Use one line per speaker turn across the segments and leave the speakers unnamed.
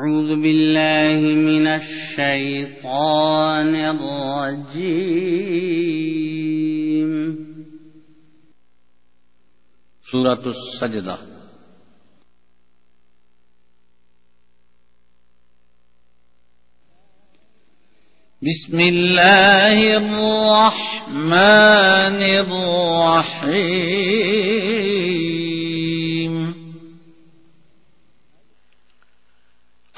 أعوذ بالله من الشيطان الرجيم. سورة السجدة. بسم الله الرحمن الرحيم.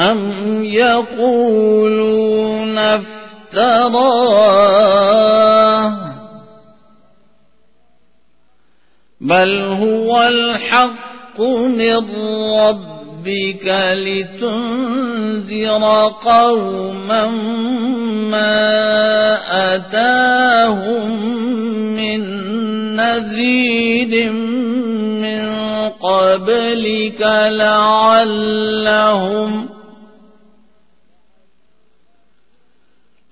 أم يقولون افتراه بل هو الحق من ربك لتنذر قوما ما أتاهم من نذير من قبلك لعلهم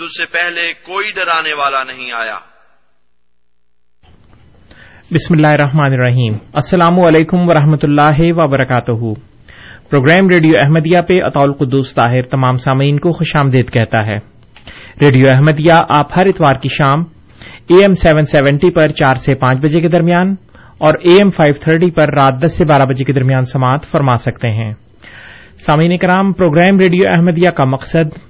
تجھ سے پہلے کوئی ڈرانے والا نہیں آیا۔
بسم اللہ الرحمن الرحیم۔ السلام علیکم ورحمۃ اللہ وبرکاتہ۔ پروگرام ریڈیو احمدیہ پہ اطول قدوس طاہر تمام سامعین کو خوش آمدید کہتا ہے۔ ریڈیو احمدیہ آپ ہر اتوار کی شام اے ایم سیون سیونٹی پر چار سے پانچ بجے کے درمیان اور اے ایم فائیو تھرٹی پر رات دس سے بارہ بجے کے درمیان سماعت فرما سکتے ہیں۔ سامعین کرام، پروگرام ریڈیو احمدیہ کا مقصد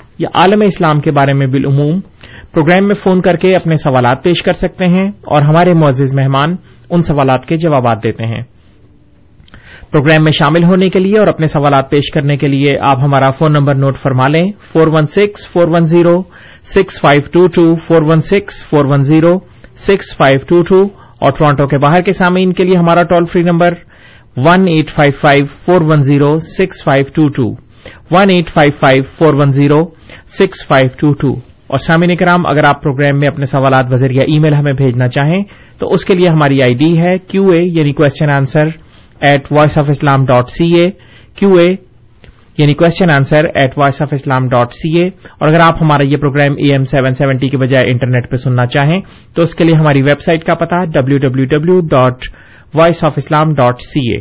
یا عالم اسلام کے بارے میں بالعموم، پروگرام میں فون کر کے اپنے سوالات پیش کر سکتے ہیں اور ہمارے معزز مہمان ان سوالات کے جوابات دیتے ہیں۔ پروگرام میں شامل ہونے کے لیے اور اپنے سوالات پیش کرنے کے لیے آپ ہمارا فون نمبر نوٹ فرما لیں۔ Four one six, four one zero, six five two two, four one six, four one zero, six five two two اور ٹورانٹو کے باہر کے سامعین کے لیے ہمارا toll free number one eight five five, four one zero, six five two two. One eight five five four one zero six five two two اور سامعین کرام، اگر آپ پروگرام میں اپنے سوالات وزیر ای میل ہمیں بھیجنا چاہیں، تو اس کے لیے ہماری آئی ڈی ہے کیو اے یعنی question answer at Voice of Islam dot C A Q A یعنی question answer at Voice of Islam dot C A اور اگر آپ ہمارا یہ programme A M seven seventy کے بجائے انٹرنیٹ پہ سننا چاہیں، تو اس کے لیے ہماری ویب سائٹ کا پتا W W W dot Voice of Islam dot C A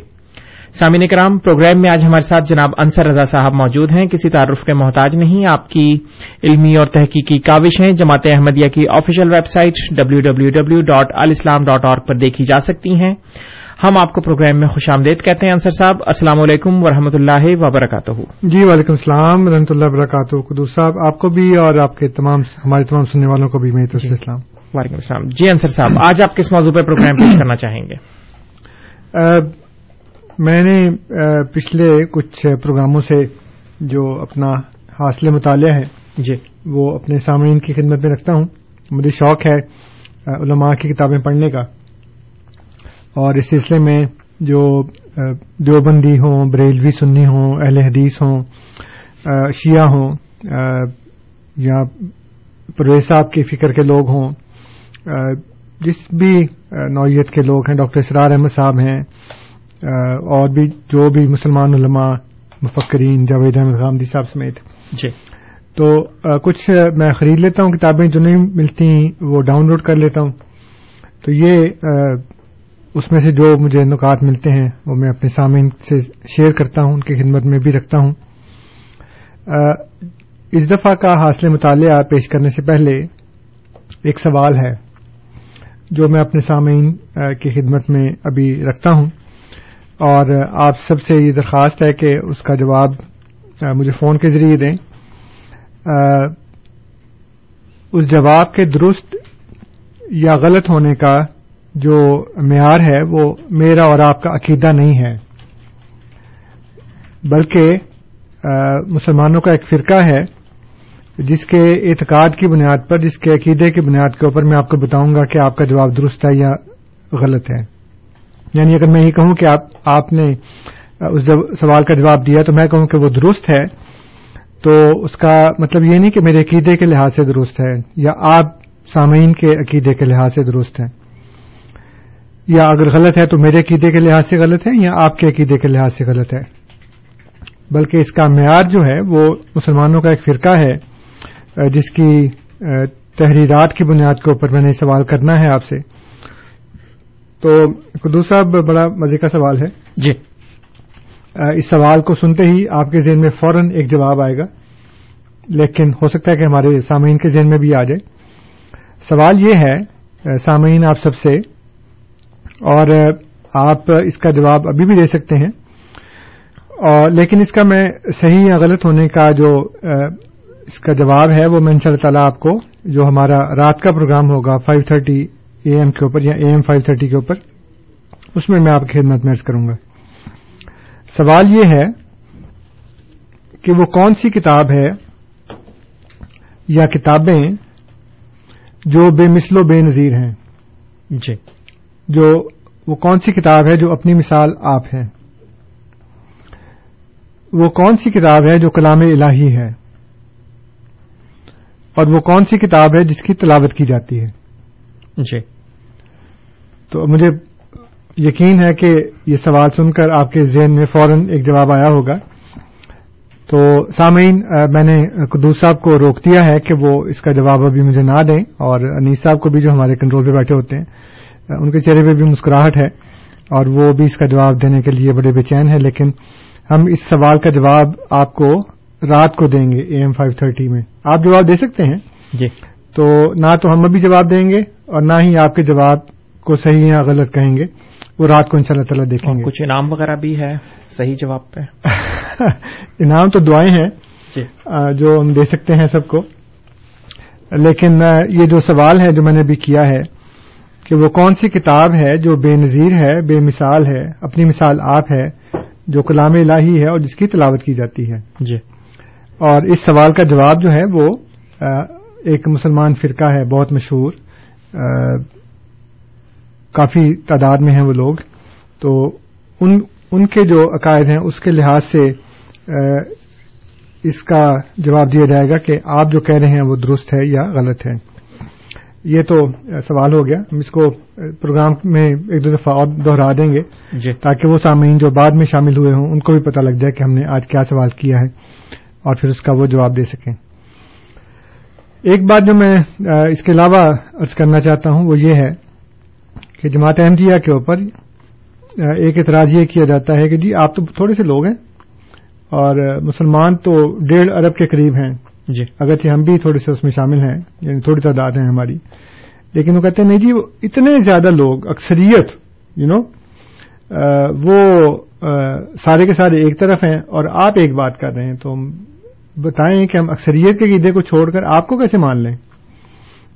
سامعین کرام پروگرام میں آج ہمارے ساتھ جناب انصر رضا صاحب موجود ہیں۔ کسی تعارف کے محتاج نہیں آپ کی علمی اور تحقیقی کاوشیں جماعت احمدیہ کی official website W W W dot الاسلام ڈاٹ اور پر دیکھی جا سکتی ہیں۔ ہم آپ کو پروگرام میں خوش آمدید کہتے ہیں۔ انصر صاحب السلام علیکم ورحمۃ اللہ وبرکاتہ۔
جی وعلیکم السلام ورحمۃ اللہ وبرکاتہ۔ قدوس صاحب آپ کو بھی اور آپ کے تمام ہمارے تمام سننے والوں کو بھی میری طرف سے اسلام
وعلیکم السلام۔ جی انصر صاحب آج آپ کس موضوع پہ پروگرام پیش کرنا چاہیں گے؟
میں نے پچھلے کچھ پروگراموں سے جو اپنا حاصل مطالعہ ہے
جی
وہ اپنے سامعین کی خدمت میں رکھتا ہوں۔ مجھے شوق ہے علماء کی کتابیں پڑھنے کا۔ اور اس سلسلے میں جو دیوبندی ہوں، بریلوی سنی ہوں، اہل حدیث ہوں شیعہ ہوں یا پرویز صاحب کی فکر کے لوگ ہوں جس بھی نوعیت کے لوگ ہیں، ڈاکٹر اسرار احمد صاحب ہیں اور بھی جو بھی مسلمان علماء مفکرین جاوید احمد خامدی صاحب سمیت۔
جی۔
تو کچھ میں خرید لیتا ہوں کتابیں جو نہیں ملتی وہ ڈاؤن لوڈ کر لیتا ہوں۔ تو یہ اس میں سے جو مجھے نکات ملتے ہیں وہ میں اپنے سامعین سے شیئر کرتا ہوں ان کی خدمت میں بھی رکھتا ہوں۔ اس دفعہ کا حاصل مطالعہ پیش کرنے سے پہلے ایک سوال ہے جو میں اپنے سامعین کی خدمت میں ابھی رکھتا ہوں۔ اور آپ سب سے یہ درخواست ہے کہ اس کا جواب مجھے فون کے ذریعے دیں۔ اس جواب کے درست یا غلط ہونے کا جو معیار ہے، وہ میرا اور آپ کا عقیدہ نہیں ہے۔ بلکہ مسلمانوں کا ایک فرقہ ہے، جس کے اعتقاد کی بنیاد پر، جس کے عقیدے کی بنیاد کے اوپر میں آپ کو بتاؤں گا کہ آپ کا جواب درست ہے یا غلط ہے۔ یعنی اگر میں یہ کہوں کہ آپ آپ نے اس سوال کا جواب دیا تو میں کہوں کہ وہ درست ہے، تو اس کا مطلب یہ نہیں کہ میرے عقیدے کے لحاظ سے درست ہے یا آپ سامعین کے عقیدے کے لحاظ سے درست ہے، یا اگر غلط ہے تو میرے عقیدے کے لحاظ سے غلط ہے یا آپ کے عقیدے کے لحاظ سے غلط ہے۔ بلکہ اس کا معیار جو ہے وہ مسلمانوں کا ایک فرقہ ہے جس کی تحریرات کی بنیاد کے اوپر میں نے سوال کرنا ہے آپ سے۔ تو قدو صاحب بڑا مزے کا سوال ہے۔
جی۔
اس سوال کو سنتے ہی آپ کے ذہن میں فوراً ایک جواب آئے گا۔ لیکن ہو سکتا ہے کہ ہمارے سامعین کے ذہن میں بھی آ جائے۔ سوال یہ ہے سامعین آپ سب سے اور آپ اس کا جواب ابھی بھی دے سکتے ہیں۔ اور لیکن اس کا میں صحیح یا غلط ہونے کا جو اس کا جواب ہے وہ میں ان شاء اللہ تعالیٰ آپ کو جو ہمارا رات کا پروگرام ہوگا فائیو تھرٹی اے ایم کے اوپر یا اے ایم فائیو تھرٹی کے اوپر اس میں میں آپ کی خدمت میں کروں گا۔ سوال یہ ہے کہ وہ کون سی کتاب ہے یا کتابیں جو بے مثل و بے نظیر ہیں؟
جی۔
جو وہ کون سی کتاب ہے جو اپنی مثال آپ ہے وہ کون سی کتاب ہے جو کلام الہی ہے؟ اور وہ کون سی کتاب ہے جس کی تلاوت کی جاتی ہے؟
جی۔
تو مجھے یقین ہے کہ یہ سوال سن کر آپ کے ذہن میں فوراً ایک جواب آیا ہوگا۔ تو سامعین میں نے قدوس صاحب کو روک دیا ہے کہ وہ اس کا جواب ابھی مجھے نہ دیں اور انیس صاحب کو بھی جو ہمارے کنٹرول پہ بیٹھے ہوتے ہیں ان کے چہرے پہ بھی مسکراہٹ ہے اور وہ بھی اس کا جواب دینے کے لیے بڑے بے چین ہیں لیکن ہم اس سوال کا جواب آپ کو رات کو دیں گے اے ایم فائیو تھرٹی میں۔ آپ جواب دے سکتے ہیں؟
جی۔
تو نہ تو ہم ابھی جواب دیں گے اور نہ ہی آپ کے جواب کو صحیح یا غلط کہیں گے وہ رات کو ان شاء اللہ تعالیٰ دیکھیں گے۔
کچھ انعام وغیرہ بھی ہے صحیح جواب پہ؟
انعام تو دعائیں ہیں
جی۔
جو ہم دے سکتے ہیں سب کو۔ لیکن یہ جو سوال ہے جو میں نے ابھی کیا ہے کہ وہ کون سی کتاب ہے جو بے نظیر ہے بے مثال ہے اپنی مثال آپ ہے جو کلام الہی ہے اور جس کی تلاوت کی جاتی ہے۔
جی۔
اور اس سوال کا جواب جو ہے وہ ایک مسلمان فرقہ ہے بہت مشہور۔ کافی تعداد میں ہیں وہ لوگ۔ تو ان ان کے جو عقائد ہیں اس کے لحاظ سے اس کا جواب دیا جائے گا کہ آپ جو کہہ رہے ہیں وہ درست ہے یا غلط ہے۔ یہ تو سوال ہو گیا۔ ہم اس کو پروگرام میں ایک دو دفعہ اور دوہرا دیں گے
جی۔
تاکہ وہ سامعین جو بعد میں شامل ہوئے ہوں ان کو بھی پتہ لگ جائے کہ ہم نے آج کیا سوال کیا ہے اور پھر اس کا وہ جواب دے سکیں۔ ایک بات جو میں اس کے علاوہ ارض کرنا چاہتا ہوں وہ یہ ہے کہ جماعت احمدیہ کے اوپر ایک اعتراض یہ کیا جاتا ہے کہ جی آپ تو تھوڑے سے لوگ ہیں اور مسلمان تو ڈیڑھ ارب کے قریب ہیں۔
جی۔
اگرچہ ہم بھی تھوڑے سے اس میں شامل ہیں یعنی تھوڑی تعداد ہے ہماری۔ لیکن وہ کہتے ہیں نہیں جی وہ اتنے زیادہ لوگ اکثریت یو نو وہ سارے کے سارے ایک طرف ہیں اور آپ ایک بات کر رہے ہیں تو بتائیں کہ ہم اکثریت کے عیدے کو چھوڑ کر آپ کو کیسے مان لیں؟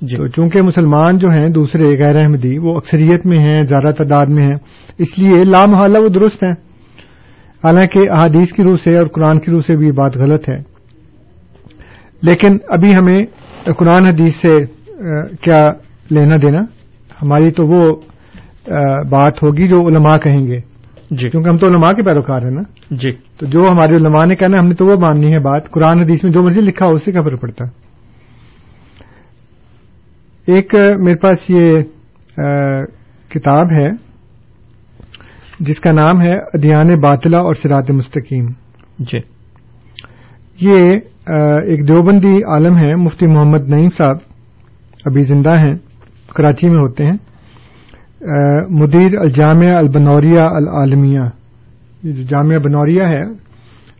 جی۔
تو چونکہ مسلمان جو ہیں دوسرے غیر احمدی وہ اکثریت میں ہیں زیادہ تعداد میں ہیں اس لیے لامحالہ وہ درست ہیں۔ حالانکہ احادیث کی روح سے اور قرآن کی روح سے بھی یہ بات غلط ہے۔ لیکن ابھی ہمیں قرآن حدیث سے کیا لینا دینا؟ ہماری تو وہ بات ہوگی جو علماء کہیں گے۔
جی۔
کیونکہ ہم تو علماء کے پیروکار ہیں نا۔
جی۔
تو جو ہمارے علماء نے کہنا ہم نے تو وہ ماننی ہے بات۔ قرآن حدیث میں جو مرضی لکھا ہو اس سے کیا فرق پڑتا۔ ایک میرے پاس یہ کتاب ہے جس کا نام ہے ادیان باطلا اور سرات مستقیم۔
جی۔
یہ ایک دیوبندی عالم ہے مفتی محمد نعیم صاحب ابھی زندہ ہیں کراچی میں ہوتے ہیں۔ مدیر الجامعہ البنوریہ العالمیہ۔ یہ جو جامعہ بنوریہ ہے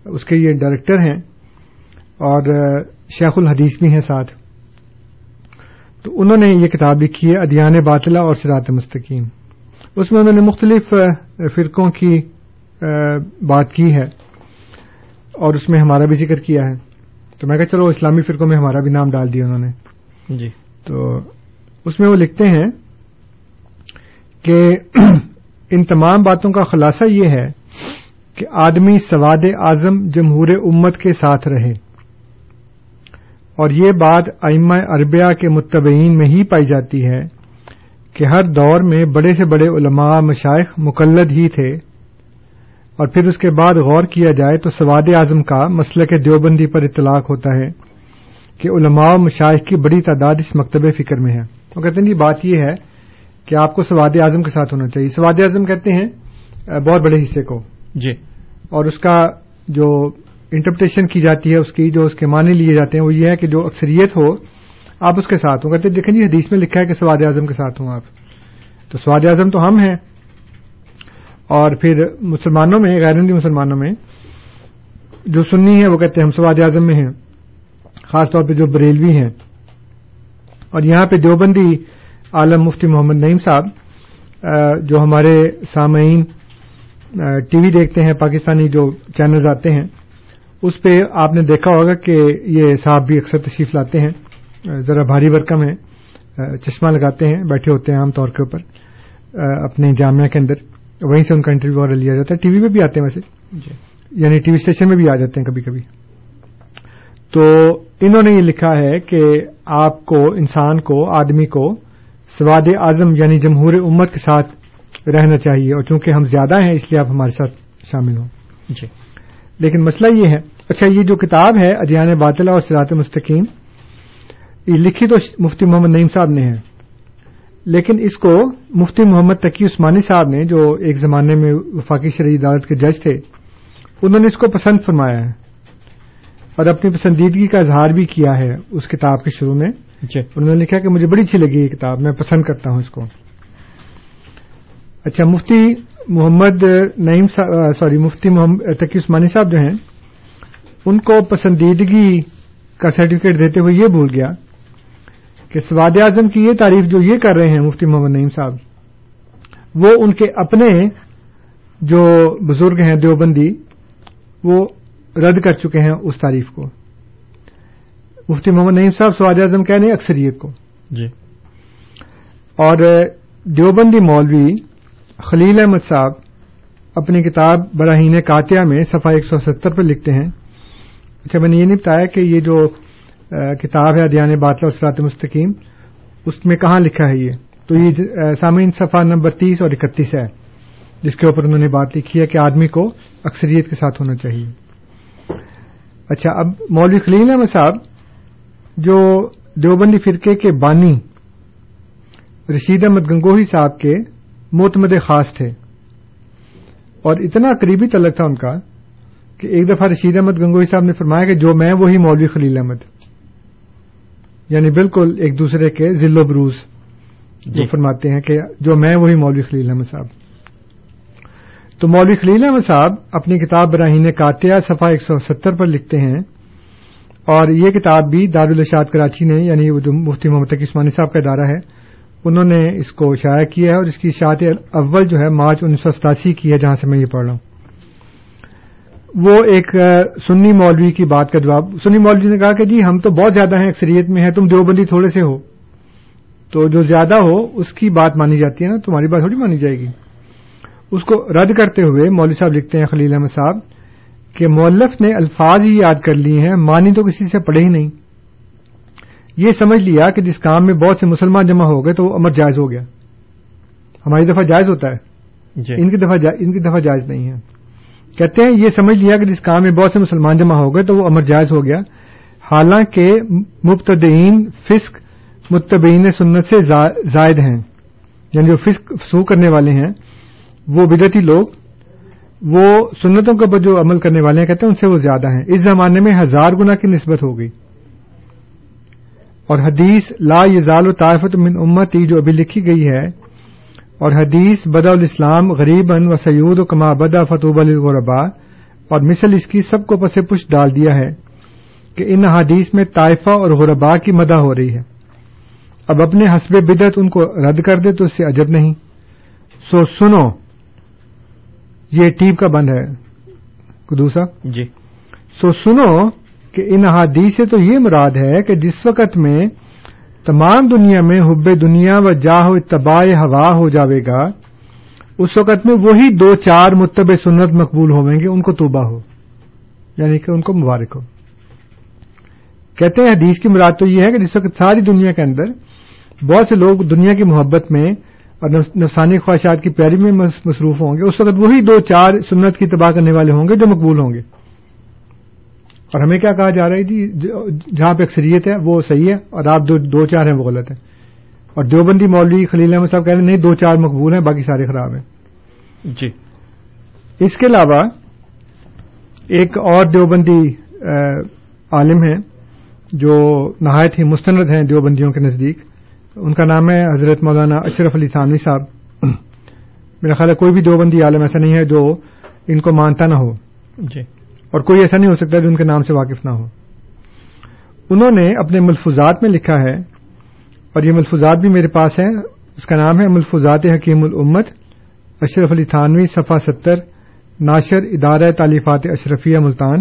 اس کے یہ ڈائریکٹر ہیں اور شیخ الحدیث بھی ہیں ساتھ۔ تو انہوں نے یہ کتاب لکھی ہے ادیان باطلا اور سرات مستقیم۔ اس میں انہوں نے مختلف فرقوں کی بات کی ہے اور اس میں ہمارا بھی ذکر کیا ہے۔ تو میں کہا چلو اسلامی فرقوں میں ہمارا بھی نام ڈال دیا انہوں نے۔
جی۔
تو اس میں وہ لکھتے ہیں کہ ان تمام باتوں کا خلاصہ یہ ہے کہ آدمی سواد اعظم جمہور امت کے ساتھ رہے۔ اور یہ بات ائمہ اربیہ کے متبعین میں ہی پائی جاتی ہے کہ ہر دور میں بڑے سے بڑے علماء مشائق مقلد ہی تھے۔ اور پھر اس کے بعد غور کیا جائے تو سواد اعظم کا مسلک دیوبندی پر اطلاق ہوتا ہے کہ علماء و مشائق کی بڑی تعداد اس مکتب فکر میں ہے۔ وہ کہتے ہیں جی بات یہ ہے کہ آپ کو سواد اعظم کے ساتھ ہونا چاہیے۔ سواد اعظم کہتے ہیں بہت بڑے حصے کو۔
جی۔
اور اس کا جو انٹرپریٹیشن کی جاتی ہے اس کی جو اس کے معنی لیے جاتے ہیں وہ یہ ہے کہ جو اکثریت ہو آپ اس کے ساتھ ہوں۔ کہتے دیکھیں جی حدیث میں لکھا ہے کہ سواد اعظم کے ساتھ ہوں آپ۔ تو سواد اعظم تو ہم ہیں۔ اور پھر مسلمانوں میں غیر ہندی مسلمانوں میں جو سنی ہے وہ کہتے ہیں ہم سواد اعظم میں ہیں۔ خاص طور پہ جو بریلوی ہیں۔ اور یہاں پہ دیوبندی عالم مفتی محمد نعیم صاحب جو ہمارے سامعین ٹی وی دیکھتے ہیں پاکستانی جو چینلز آتے ہیں اس پہ آپ نے دیکھا ہوگا کہ یہ صاحب بھی اکثر تشریف لاتے ہیں ذرا بھاری برکم ہے چشمہ لگاتے ہیں بیٹھے ہوتے ہیں عام طور کے اوپر اپنے جامعہ کے اندر وہیں سے ان کا انٹرویو وغیرہ لیا جاتا ہے ٹی وی میں بھی آتے ہیں ویسے
جی۔
یعنی ٹی وی اسٹیشن میں بھی آ جاتے ہیں کبھی کبھی۔ تو انہوں نے یہ لکھا ہے کہ آپ کو انسان کو آدمی کو سواد اعظم یعنی جمہور امت کے ساتھ رہنا چاہیے اور چونکہ ہم زیادہ ہیں اس لیے آپ ہمارے ساتھ شامل ہوں۔
جی۔
لیکن مسئلہ یہ ہے اچھا یہ جو کتاب ہے ادیان باطلا اور سرات مستقیم یہ لکھی تو مفتی محمد نعیم صاحب نے ہے لیکن اس کو مفتی محمد تقی عثمانی صاحب نے جو ایک زمانے میں وفاقی شرعی عدالت کے جج تھے انہوں نے اس کو پسند فرمایا ہے اور اپنی پسندیدگی کا اظہار بھی کیا ہے اس کتاب کے شروع میں۔
اچھا،
انہوں نے لکھا کہ مجھے بڑی اچھی لگی یہ کتاب، میں پسند کرتا ہوں اس کو۔ اچھا مفتی محمد نعیم سوری، مفتی محمد تقی عثمانی صاحب جو ہیں، ان کو پسندیدگی کا سرٹیفکیٹ دیتے ہوئے یہ بھول گیا کہ سواد اعظم کی یہ تعریف جو یہ کر رہے ہیں مفتی محمد نعیم صاحب، وہ ان کے اپنے جو بزرگ ہیں دیوبندی، وہ رد کر چکے ہیں اس تعریف کو۔ مفتی محمد نعیم صاحب سواد اعظم کہنے اکثریت کو۔
جی۔
اور دیوبندی مولوی خلیل احمد صاحب اپنی کتاب براہین کاتیہ میں صفحہ ایک سو ستر پر لکھتے ہیں۔ اچھا میں نے یہ نہیں بتایا کہ یہ جو کتاب ہے ادیان باطلا اسرات مستقیم اس میں کہاں لکھا ہے یہ؟ تو یہ سامعین صفحہ نمبر تیس اور اکتیس ہے جس کے اوپر انہوں نے بات لکھی ہے کہ آدمی کو اکثریت کے ساتھ ہونا چاہیے۔ اچھا اب مولوی خلیل احمد صاحب جو دیوبندی فرقے کے بانی رشید احمد گنگوہی صاحب کے معتمد خاص تھے۔ اور اتنا قریبی تعلق تھا ان کا کہ ایک دفعہ رشید احمد گنگوئی صاحب نے فرمایا کہ جو میں وہی مولوی خلیل احمد۔ یعنی بالکل ایک دوسرے کے ذل و بروز۔
جی۔
وہ فرماتے ہیں کہ جو میں وہی مولوی خلیل احمد صاحب۔ تو مولوی خلیل احمد صاحب اپنی کتاب براہین کاتیہ صفحہ ایک سو ستر پر لکھتے ہیں۔ اور یہ کتاب بھی دارالشاد کراچی نے یعنی وہ جو مفتی محمد تقی عثمانی صاحب کا ادارہ ہے، انہوں نے اس کو شائع کیا ہے اور اس کی اشاعت اول جو ہے مارچ انیس سو ستاسی کی ہے، جہاں سے میں یہ پڑھ رہا ہوں۔ وہ ایک سنی مولوی کی بات کا جواب، سنی مولوی نے کہا کہ جی ہم تو بہت زیادہ ہیں اکثریت میں ہیں، تم دیوبندی تھوڑے سے ہو۔ تو جو زیادہ ہو، اس کی بات مانی جاتی ہے نا، تمہاری بات تھوڑی مانی جائے گی۔ اس کو رد کرتے ہوئے مولوی صاحب لکھتے ہیں خلیل احمد صاحب کہ مولف نے الفاظ ہی یاد کر لیے ہیں مانی تو کسی سے پڑھے ہی نہیں۔ یہ سمجھ لیا کہ جس کام میں بہت سے مسلمان جمع ہو گئے تو وہ امر جائز ہو گیا۔ ہماری دفعہ جائز ہوتا ہے۔
جی۔
ان کی دفعہ جا- ان کی دفعہ جائز نہیں ہے۔ کہتے ہیں یہ سمجھ لیا کہ جس کام میں بہت سے مسلمان جمع ہو گئے تو وہ امر جائز ہو گیا۔ حالانکہ مبتدئین فسق متبعین سنت سے زا- زائد ہیں۔ یعنی جو فسق سو کرنے والے ہیں وہ بدعتی لوگ وہ سنتوں کے اوپر جو عمل کرنے والے ہیں، کہتے ہیں ان سے وہ زیادہ ہیں۔ اس زمانے میں ہزار گنا کی نسبت ہو گئی۔ اور حدیث لا یزال و طائفت من امتی جو ابھی لکھی گئی ہے، اور حدیث بدا الاسلام غریباً و سعود و کما بدا فتوب الغربا اور مثل اس کی سب کو پس پش ڈال دیا ہے کہ ان حدیث میں طائفہ اور غربا کی مدح ہو رہی ہے۔ اب اپنے حسب بدت ان کو رد کر دے تو اس سے عجب نہیں۔ سو سنو۔ یہ ٹیپ کا بند ہے۔ قدوسا
جی۔
سو سنو کہ ان احادیث سے تو یہ مراد ہے کہ جس وقت میں تمام دنیا میں حب دنیا و جاہ و اتباع ہوا ہو جاوے گا اس وقت میں وہی دو چار متب سنت مقبول ہویں گے ان کو توبہ ہو یعنی کہ ان کو مبارک ہو۔ کہتے ہیں حدیث کی مراد تو یہ ہے کہ جس وقت ساری دنیا کے اندر بہت سے لوگ دنیا کی محبت میں اور نفس- نفسانی خواہشات کی پیاری میں مصروف ہوں گے۔ اس وقت وہی دو چار سنت کی تباہ کرنے والے ہوں گے جو مقبول ہوں گے۔ اور ہمیں کیا کہا جا رہا ہے؟ جی جہاں پہ اکثریت ہے وہ صحیح ہے اور آپ دو دو چار ہیں وہ غلط ہے اور دیوبندی مولوی خلیل احمد صاحب کہہ رہے ہیں نہیں دو چار مقبول ہیں باقی سارے خراب ہیں۔
جی۔
اس کے علاوہ ایک اور دیوبندی عالم ہیں جو نہایت ہی مستند ہیں دیوبندیوں کے نزدیک۔ ان کا نام ہے حضرت مولانا اشرف علی تھانوی صاحب۔ میرا خیال ہے کوئی بھی دیوبندی عالم ایسا نہیں ہے جو ان کو مانتا نہ ہو۔
جی۔
اور کوئی ایسا نہیں ہو سکتا جو ان کے نام سے واقف نہ ہو۔ انہوں نے اپنے ملفوظات میں لکھا ہے اور یہ ملفوظات بھی میرے پاس ہیں۔ اس کا نام ہے ملفوظات حکیم الامت اشرف علی تھانوی صفحہ ستر ناشر ادارہ تعلیفات اشرفیہ ملتان۔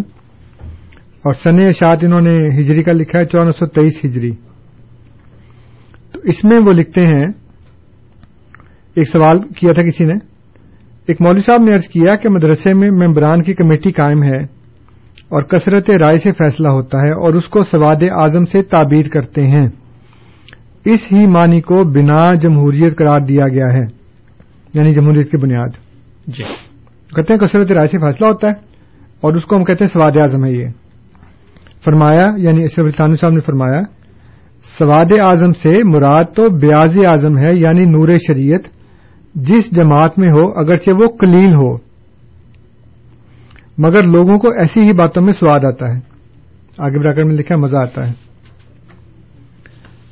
اور سن اشاعت انہوں نے ہجری کا لکھا ہے چودہ سو تیئیس ہجری۔ اس میں وہ لکھتے ہیں ایک سوال کیا تھا کسی نے؟ ایک مولوی صاحب نے ارض کیا کہ مدرسے میں ممبران کی کمیٹی قائم ہے اور کثرت رائے سے فیصلہ ہوتا ہے اور اس کو سواد اعظم سے تعبیر کرتے ہیں۔ اس ہی معنی کو بنا جمہوریت قرار دیا گیا ہے یعنی جمہوریت کی بنیاد۔
جی۔
کہتے ہیں کثرت رائے سے فیصلہ ہوتا ہے اور اس کو ہم کہتے ہیں سواد اعظم ہے یہ۔ فرمایا یعنی اشرف الطانوی صاحب نے فرمایا سواد اعظم سے مراد تو بیاض اعظم ہے یعنی نور شریعت، جس جماعت میں ہو، اگرچہ وہ کلیل ہو۔ مگر لوگوں کو ایسی ہی باتوں میں سواد آتا ہے۔ آگے براکر میں لکھا، مزہ آتا ہے۔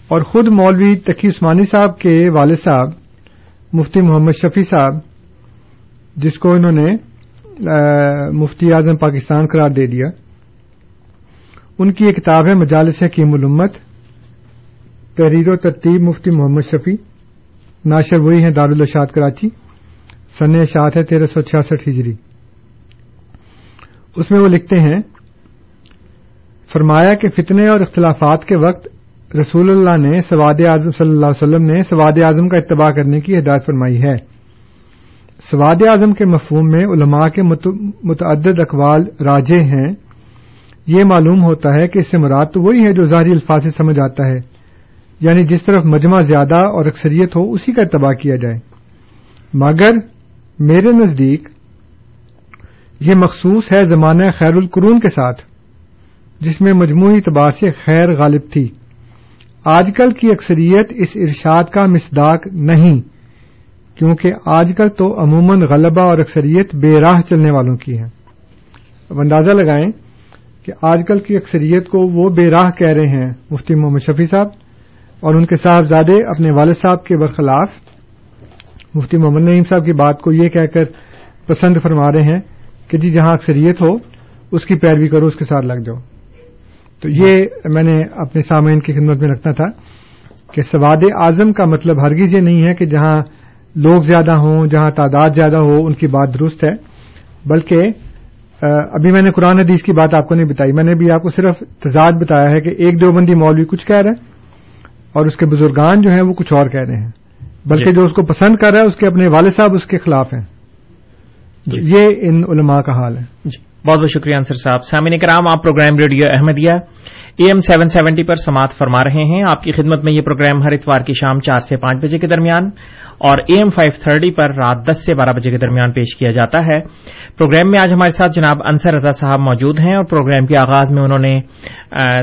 اور خود مولوی تقی عثمانی صاحب کے والد صاحب، مفتی محمد شفیع صاحب، جس کو انہوں نے مفتی اعظم پاکستان قرار دے دیا۔ ان کی ایک کتاب ہے، مجالس حکیم الامت۔ تحریر و ترتیب مفتی محمد شفیع، ناشر وہی ہیں دارالشاد کراچی سن اشاعت ہے تیرہ سو چھیاسٹھ ہجری۔ اس میں وہ لکھتے ہیں، فرمایا کہ فتنے اور اختلافات کے وقت رسول اللہ نے سواد اعظم صلی اللہ علیہ وسلم نے سواد اعظم کا اتباع کرنے کی ہدایت فرمائی ہے۔ سواد اعظم کے مفہوم میں علماء کے متعدد اقوال راجے ہیں۔ یہ معلوم ہوتا ہے کہ اس سے مراد تو وہی ہے جو ظاہری الفاظ سے سمجھ آتا ہے۔ یعنی جس طرف مجمع زیادہ اور اکثریت ہو، اسی کا اتباع کیا جائے۔ مگر میرے نزدیک یہ مخصوص ہے زمانہ خیر القرون کے ساتھ، جس میں مجموعی اعتبار سے خیر غالب تھی۔ آج کل کی اکثریت اس ارشاد کا مصداق نہیں، کیونکہ آج کل تو عموماً غلبہ اور اکثریت بے راہ چلنے والوں کی ہے اب اندازہ لگائیں کہ آج کل کی اکثریت کو وہ بے راہ کہہ رہے ہیں، مفتی محمد شفیع صاحب۔ اور ان کے صاحبزادے اپنے والد صاحب کے برخلاف مفتی محمد نعیم صاحب کی بات کو یہ کہہ کر پسند فرما رہے ہیں کہ جی جہاں اکثریت ہو، اس کی پیروی کرو، اس کے ساتھ لگ جاؤ۔ تو یہ میں نے اپنے سامعین کی خدمت میں رکھنا تھا کہ سواد اعظم کا مطلب ہرگز یہ نہیں ہے کہ جہاں لوگ زیادہ ہوں، جہاں تعداد زیادہ ہو، ان کی بات درست ہے۔ بلکہ ابھی میں نے قرآن حدیث کی بات آپ کو نہیں بتائی، میں نے بھی آپ کو صرف تضاد بتایا ہے کہ ایک دیوبندی مولوی کچھ کہہ رہا ہے اور اس کے بزرگان جو ہیں وہ کچھ اور کہہ رہے ہیں۔ بلکہ جو اس کو پسند کر رہا ہے اس کے اپنے والد صاحب اس کے خلاف ہیں۔
جی۔
یہ ان علماء کا حال ہے۔
جی بہت بہت شکریہ انصر صاحب۔ سامعین کرام آپ program radio Ahmadiyya A M seven seventy پر سماعت فرما رہے ہیں۔ آپ کی خدمت میں یہ پروگرام ہر اتوار کی شام چار سے پانچ بجے کے درمیان اور اے ایم فائیو تھرٹی پر رات دس سے بارہ بجے کے درمیان پیش کیا جاتا ہے۔ پروگرام میں آج ہمارے ساتھ جناب انصر رضا صاحب موجود ہیں اور پروگرام کے آغاز میں انہوں نے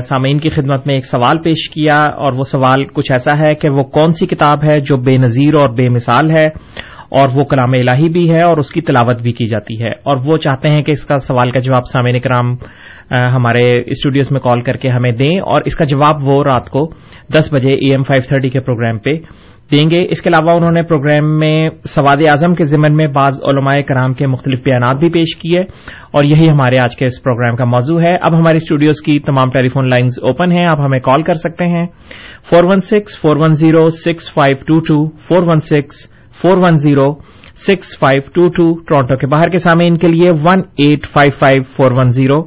سامعین کی خدمت میں ایک سوال پیش کیا اور وہ سوال کچھ ایسا ہے کہ وہ کون سی کتاب ہے جو بے نظیر اور بے مثال ہے اور وہ کلام الہی بھی ہے اور اس کی تلاوت بھی کی جاتی ہے اور وہ چاہتے ہیں کہ اس کا سوال کا جواب سامعین کرام ہمارے اسٹوڈیوز میں کال کر کے ہمیں دیں اور اس کا جواب وہ رات کو دس بجے اے ایم فائیو تھرٹی کے پروگرام پہ دیں گے۔ اس کے علاوہ انہوں نے پروگرام میں سواد اعظم کے ضمن میں بعض علماء کرام کے مختلف بیانات بھی پیش کیے اور یہی ہمارے آج کے اس پروگرام کا موضوع ہے۔ اب ہماری اسٹوڈیوز کی تمام ٹیلی فون لائنز اوپن ہیں، آپ ہمیں کال کر سکتے ہیں۔ Four one six, four one zero, six five two two, four one six four one zero six five two two Toronto کے باہر کے سامعین کے لیے one eight five five four one zero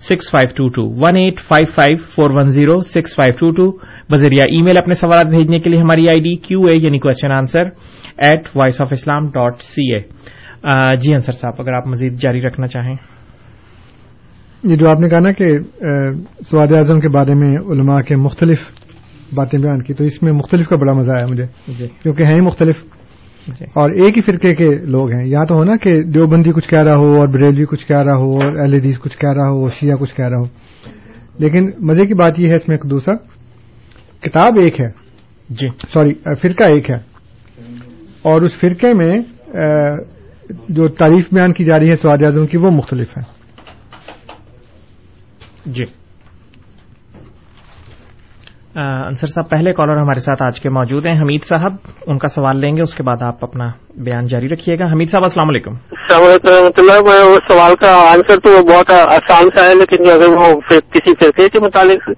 six five two two one eight five five four one zero six five two two بذریعہ ای میل اپنے سوالات بھیجنے کے لیے ہماری آئی ڈی کیو اے یعنی question answer at voice of Islam dot C A جی انصر صاحب اگر آپ مزید جاری رکھنا چاہیں۔
یہ جو آپ نے کہا نا کہ سواد اعظم کے بارے میں علماء کے مختلف باتیں بیان کی تو اس میں مختلف کا بڑا مزہ آیا مجھے۔
جی۔
کیونکہ ہیں ہی مختلف۔
جی
اور ایک ہی فرقے کے لوگ ہیں۔ یا تو ہو نا کہ دیوبندی کچھ کہہ رہا ہو اور بریلوی کچھ کہہ رہا ہو اور اہل حدیث کچھ کہہ رہا ہو اور شیعہ کچھ کہہ رہا ہو۔ لیکن مزے کی بات یہ ہے اس میں ایک دوسرا۔ کتاب ایک ہے۔
جی۔
سوری فرقہ ایک ہے۔ اور اس فرقے میں جو تعریف بیان کی جا رہی ہے سواد اعظم کی وہ مختلف ہے
جی۔ انصر صاحب پہلے کالر ہمارے ساتھ آج کے موجود ہیں۔ حمید صاحب ان کا سوال لیں گے اس کے بعد آپ اپنا بیان جاری رکھیے گا۔ حمید صاحب السلام علیکم۔
السلام علیکم رحمۃ اللہ اس سوال کا آنسر تو بہت آسان سا ہے لیکن اگر وہ کسی فرقے کے متعلق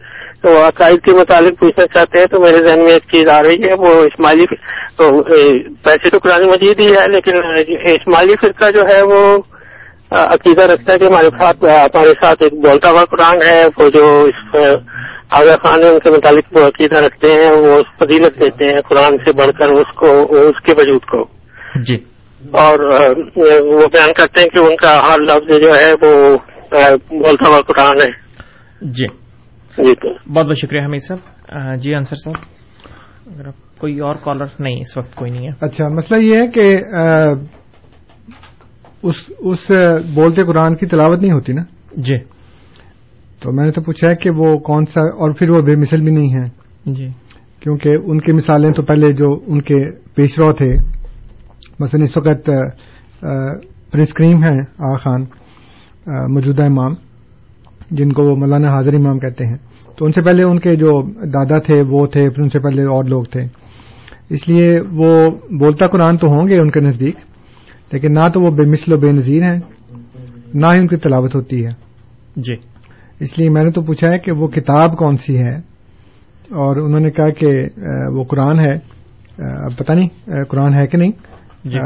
تو عقائد کے متعلق پوچھنا چاہتے ہیں تو میرے ذہن میں ایک چیز آ رہی ہے وہ اسماعیلی تو اے، ویسے تو قرآن مجید ہی ہے لیکن اسماعیلی فرقہ جو ہے وہ عقیدہ رکھتا ہے کہ ہمارے ساتھ ہمارے ساتھ ایک بولتا ہوا قرآن ہے وہ جو اس آغا خان ان کے متعلق وہ عقیدہ رکھتے ہیں وہ فضیلت دیتے ہیں قرآن سے بڑھ کر اس کو اس کے وجود کو۔
جی۔
اور وہ بیان کرتے ہیں کہ ان کا ہر لفظ جو ہے وہ بولتا ہوا قرآن ہے۔
جی۔
جی۔
بہت بہت شکریہ حمید صاحب۔ جی انصر صاحب اگر آپ کوئی اور کالر نہیں اس وقت کوئی نہیں ہے۔
اچھا مسئلہ یہ ہے کہ اس بولتے قرآن کی تلاوت نہیں ہوتی نا؟
جی۔
تو میں نے تو پوچھا ہے کہ وہ کون سا اور پھر وہ بے مثل بھی نہیں ہے
جی۔
کیونکہ ان کی مثالیں تو پہلے جو ان کے پیش رو تھے مثلا اس وقت پرنس کریم ہیں آغا خان آ، موجودہ امام جن کو وہ مولانا حاضر امام کہتے ہیں۔ تو ان سے پہلے ان کے جو دادا تھے وہ تھے پھر ان سے پہلے اور لوگ تھے۔ اس لیے وہ بولتا قرآن تو ہوں گے ان کے نزدیک لیکن نہ تو وہ بے مثل و بے نظیر ہیں نہ ہی ان کی تلاوت ہوتی ہے۔
جی۔
اس لیے میں نے تو پوچھا ہے کہ وہ کتاب کون سی ہے؟ اور انہوں نے کہا کہ وہ قرآن ہے۔ اب پتہ نہیں قرآن ہے کہ نہیں؟
جی۔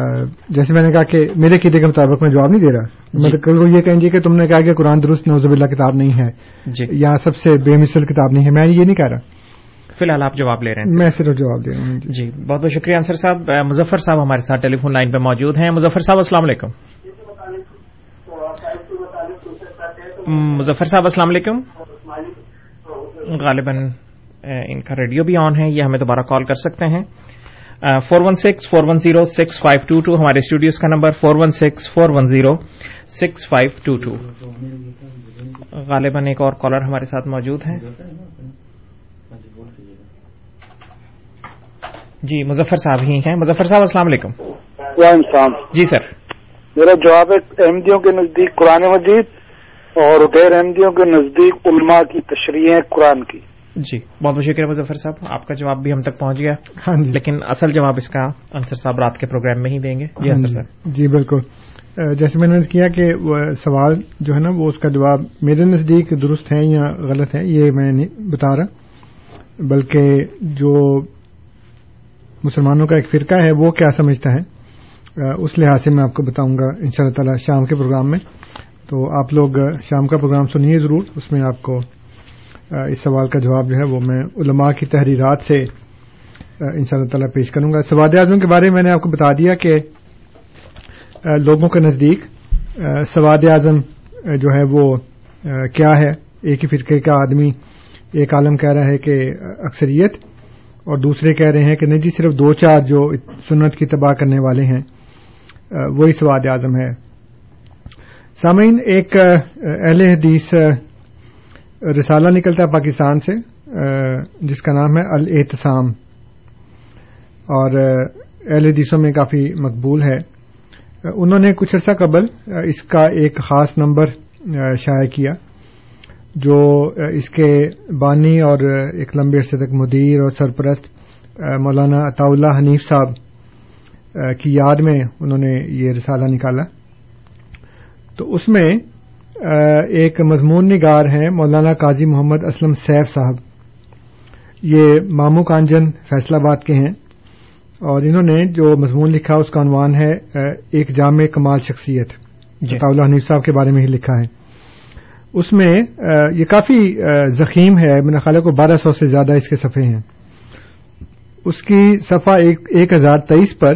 جیسے میں نے کہا کہ میرے قیدے کے مطابق میں جواب نہیں دے رہا۔ میں تو کل کو یہ کہیں گے کہ تم نے کہا کہ قرآن درست نوزب اللہ کتاب نہیں ہے۔
جی۔
یا سب سے بے مثل کتاب نہیں ہے۔ میں یہ نہیں کہہ رہا۔
فی الحال آپ جواب لے رہے ہیں
میں صرف جواب دے رہا ہوں۔ جی۔
جی بہت بہت شکریہ انصر صاحب۔ مظفر صاحب ہمارے ساتھ ٹیلی فون لائن پہ موجود ہیں۔ مظفر صاحب السلام علیکم۔ مظفر صاحب السلام علیکم۔ غالباً ان کا ریڈیو بھی آن ہے یہ ہمیں دوبارہ کال کر سکتے ہیں۔ Four one six four one zero six five two two ہمارے اسٹوڈیوز کا number four one six four one zero six five two two غالباً ایک اور کالر ہمارے ساتھ موجود ہیں۔ جی مظفر صاحب ہی ہیں۔ مظفر صاحب السلام علیکم۔
وعلیکم السلام۔
جی سر۔
میرا جواب ہے احمدیوں کے نزدیک قرآن مجید اور غیر احمدیوں کے نزدیک علماء کی تشریح قرآن کی۔
جی بہت بہت شکریہ مظفر صاحب آپ کا جواب بھی ہم تک پہنچ گیا۔
ہاں جی۔
لیکن اصل جواب اس کا انصر صاحب رات کے پروگرام میں ہی دیں گے۔ جی
ہاں
انصر
جی۔
صاحب۔
جی بالکل۔ جیسے میں نے کیا کہ وہ سوال جو ہے نا وہ اس کا جواب میرے نزدیک درست ہے یا غلط ہے یہ میں نہیں بتا رہا۔ بلکہ جو مسلمانوں کا ایک فرقہ ہے وہ کیا سمجھتا ہے اس لحاظ سے میں آپ کو بتاؤں گا ان شاء اللہ تعالی شام کے پروگرام میں۔ تو آپ لوگ شام کا پروگرام سنیے ضرور۔ اس میں آپ کو اس سوال کا جواب جو ہے وہ میں علماء کی تحریرات سے ان شاء اللہ تعالی پیش کروں گا۔ سواد اعظم کے بارے میں میں نے آپ کو بتا دیا کہ لوگوں کے نزدیک سواد اعظم جو ہے وہ کیا ہے؟ ایک ہی فرقے کا آدمی، ایک عالم کہہ رہا ہے کہ اکثریت، اور دوسرے کہہ رہے ہیں کہ نہیں جی صرف دو چار جو سنت کی تباہ کرنے والے ہیں وہی سواد اعظم ہے۔ سامعین، ایک اہل حدیث رسالہ نکلتا ہے پاکستان سے جس کا نام ہے الاعتصام۔ اور اہل حدیثوں میں کافی مقبول ہے۔ انہوں نے کچھ عرصہ قبل اس کا ایک خاص نمبر شائع کیا، جو اس کے بانی اور ایک لمبے عرصے تک مدیر اور سرپرست مولانا عطا اللہ حنیف صاحب کی یاد میں انہوں نے یہ رسالہ نکالا۔ تو اس میں ایک مضمون نگار ہیں مولانا قاضی محمد اسلم سیف صاحب۔ یہ مامو کانجن فیصلہ آباد کے ہیں۔ اور انہوں نے جو مضمون لکھا اس کا عنوان ہے ایک جامع کمال شخصیت۔
جی۔
عطاء حنیف صاحب کے بارے میں ہی لکھا ہے۔ اس میں یہ کافی زخیم ہے۔ میرا خیال ہے کو بارہ سو سے زیادہ اس کے صفحے ہیں۔ اس کی صفحہ ایک ہزار تیئیس پر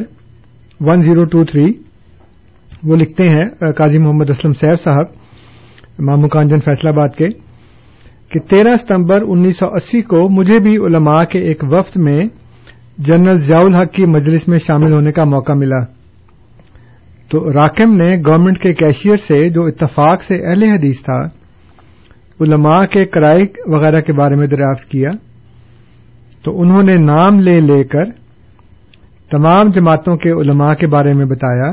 ون زیرو ٹو تھری وہ لکھتے ہیں قاضی محمد اسلم سیف صاحب مامو کانجن فیصلہ آباد کے، کہ تیرہ ستمبر انیس سو اسی کو مجھے بھی علماء کے ایک وفد میں جنرل ضیاء الحق کی مجلس میں شامل ہونے کا موقع ملا۔ تو راکم نے گورنمنٹ کے کیشیئر سے جو اتفاق سے اہل حدیث تھا، علماء کے کرائے وغیرہ کے بارے میں دریافت کیا۔ تو انہوں نے نام لے لے کر تمام جماعتوں کے علماء کے بارے میں بتایا۔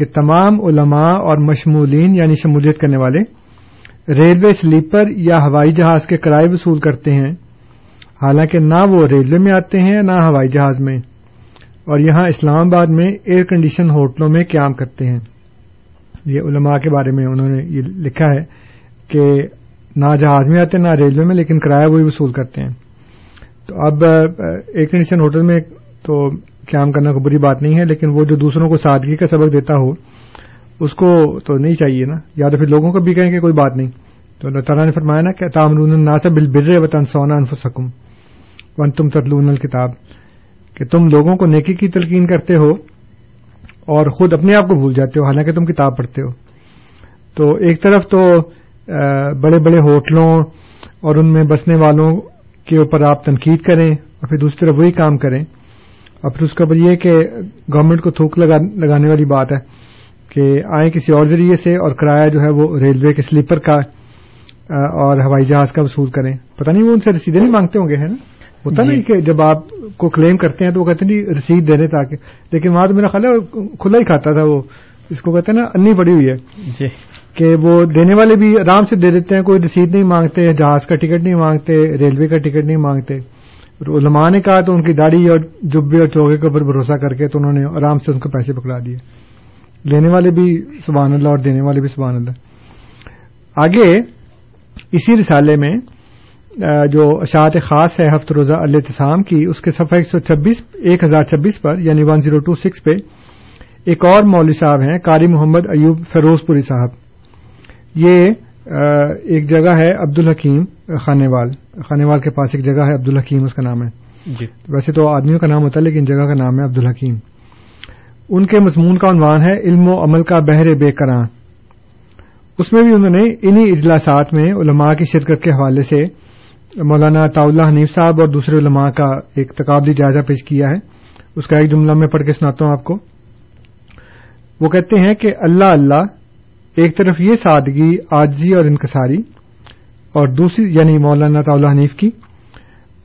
کہ تمام علماء اور مشمولین یعنی شمولیت کرنے والے ریلوے سلیپر یا ہوائی جہاز کے کرائے وصول کرتے ہیں۔ حالانکہ نہ وہ ریلوے میں آتے ہیں، نہ ہوائی جہاز میں۔ اور یہاں اسلام آباد میں ایئر کنڈیشن ہوٹلوں میں قیام کرتے ہیں۔ یہ علماء کے بارے میں انہوں نے یہ لکھا ہے کہ نہ جہاز میں آتے ہیں نہ ریلوے میں، لیکن کرایہ وہی وصول کرتے ہیں۔ تو اب ایئر کنڈیشن ہوٹل میں تو قیام کرنا کوئی بری بات نہیں ہے، لیکن وہ جو دوسروں کو سادگی کا سبق دیتا ہو، اس کو تو نہیں چاہیے نا۔ یا تو پھر لوگوں کو بھی کہیں کہ کوئی بات نہیں۔ تو اللہ تعالیٰ نے فرمایا نا کہ تامرون نا سے بل بر وطن سونا انفسکم ون تم ترلون الکتاب کہ تم لوگوں کو نیکی کی تلقین کرتے ہو اور خود اپنے آپ کو بھول جاتے ہو، حالانکہ تم کتاب پڑھتے ہو۔ تو ایک طرف تو بڑے بڑے ہوٹلوں اور ان میں بسنے والوں کے اوپر آپ تنقید کریں اور پھر دوسری طرف وہی کام کریں۔ اور پھر اس کے اوپر یہ کہ گورنمنٹ کو تھوک لگانے والی بات ہے کہ آئیں کسی اور ذریعے سے اور کرایہ جو ہے وہ ریلوے کے سلیپر کا اور ہوائی جہاز کا وصول کریں۔ پتہ نہیں وہ ان سے رسیدیں نہیں مانگتے ہوں گے ہے نا؟ ہوتا نہیں کہ جب آپ کو کلیم کرتے ہیں تو وہ کہتے ہیں رسید دینے تاکہ لیکن وہاں تو میرا خیال ہے کھلا ہی کھاتا تھا وہ۔ اس کو کہتے ہیں نا انی پڑی ہوئی ہے۔
جی۔
کہ وہ دینے والے بھی آرام سے دے دیتے ہیں کوئی رسید نہیں مانگتے جہاز کا ٹکٹ نہیں مانگتے ریلوے کا ٹکٹ نہیں مانگتے۔ علماء نے کہا تو ان کی داڑھی اور جبے اور چوکے کے اوپر بھروسہ کر کے تو انہوں نے آرام سے ان کو پیسے پکڑا دیے۔ لینے والے بھی سبحان اللہ اور دینے والے بھی سبحان اللہ۔ آگے اسی رسالے میں جو اشاعت خاص ہے ہفت روزہ التسام کی، اس کے صفحہ ایک سو چھبیس، ایک ہزار چھبیس پر یعنی ون زیرو ٹو سکس پہ، ایک اور مولوی صاحب ہیں، قاری محمد ایوب فیروز پوری صاحب۔ یہ ایک جگہ ہے عبد الحکیم خانے وال خانے وال کے پاس ایک جگہ ہے عبد الحکیم اس کا نام ہے.
جی.
ویسے تو آدمیوں کا نام ہوتا ہے لیکن جگہ کا نام ہے عبد الحکیم ان کے مضمون کا عنوان ہے علم و عمل کا بحر بے کراں اس میں بھی انہوں نے انہی اجلاسات میں علماء کی شرکت کے حوالے سے مولانا اللہ حنیف صاحب اور دوسرے علماء کا ایک تقابلی جائزہ پیش کیا ہے. اس کا ایک جملہ میں پڑھ کے سناتا ہوں آپ کو. وہ کہتے ہیں کہ اللہ اللہ ایک طرف یہ سادگی آجزی اور انکساری اور دوسری یعنی مولانا تعالی حنیف کی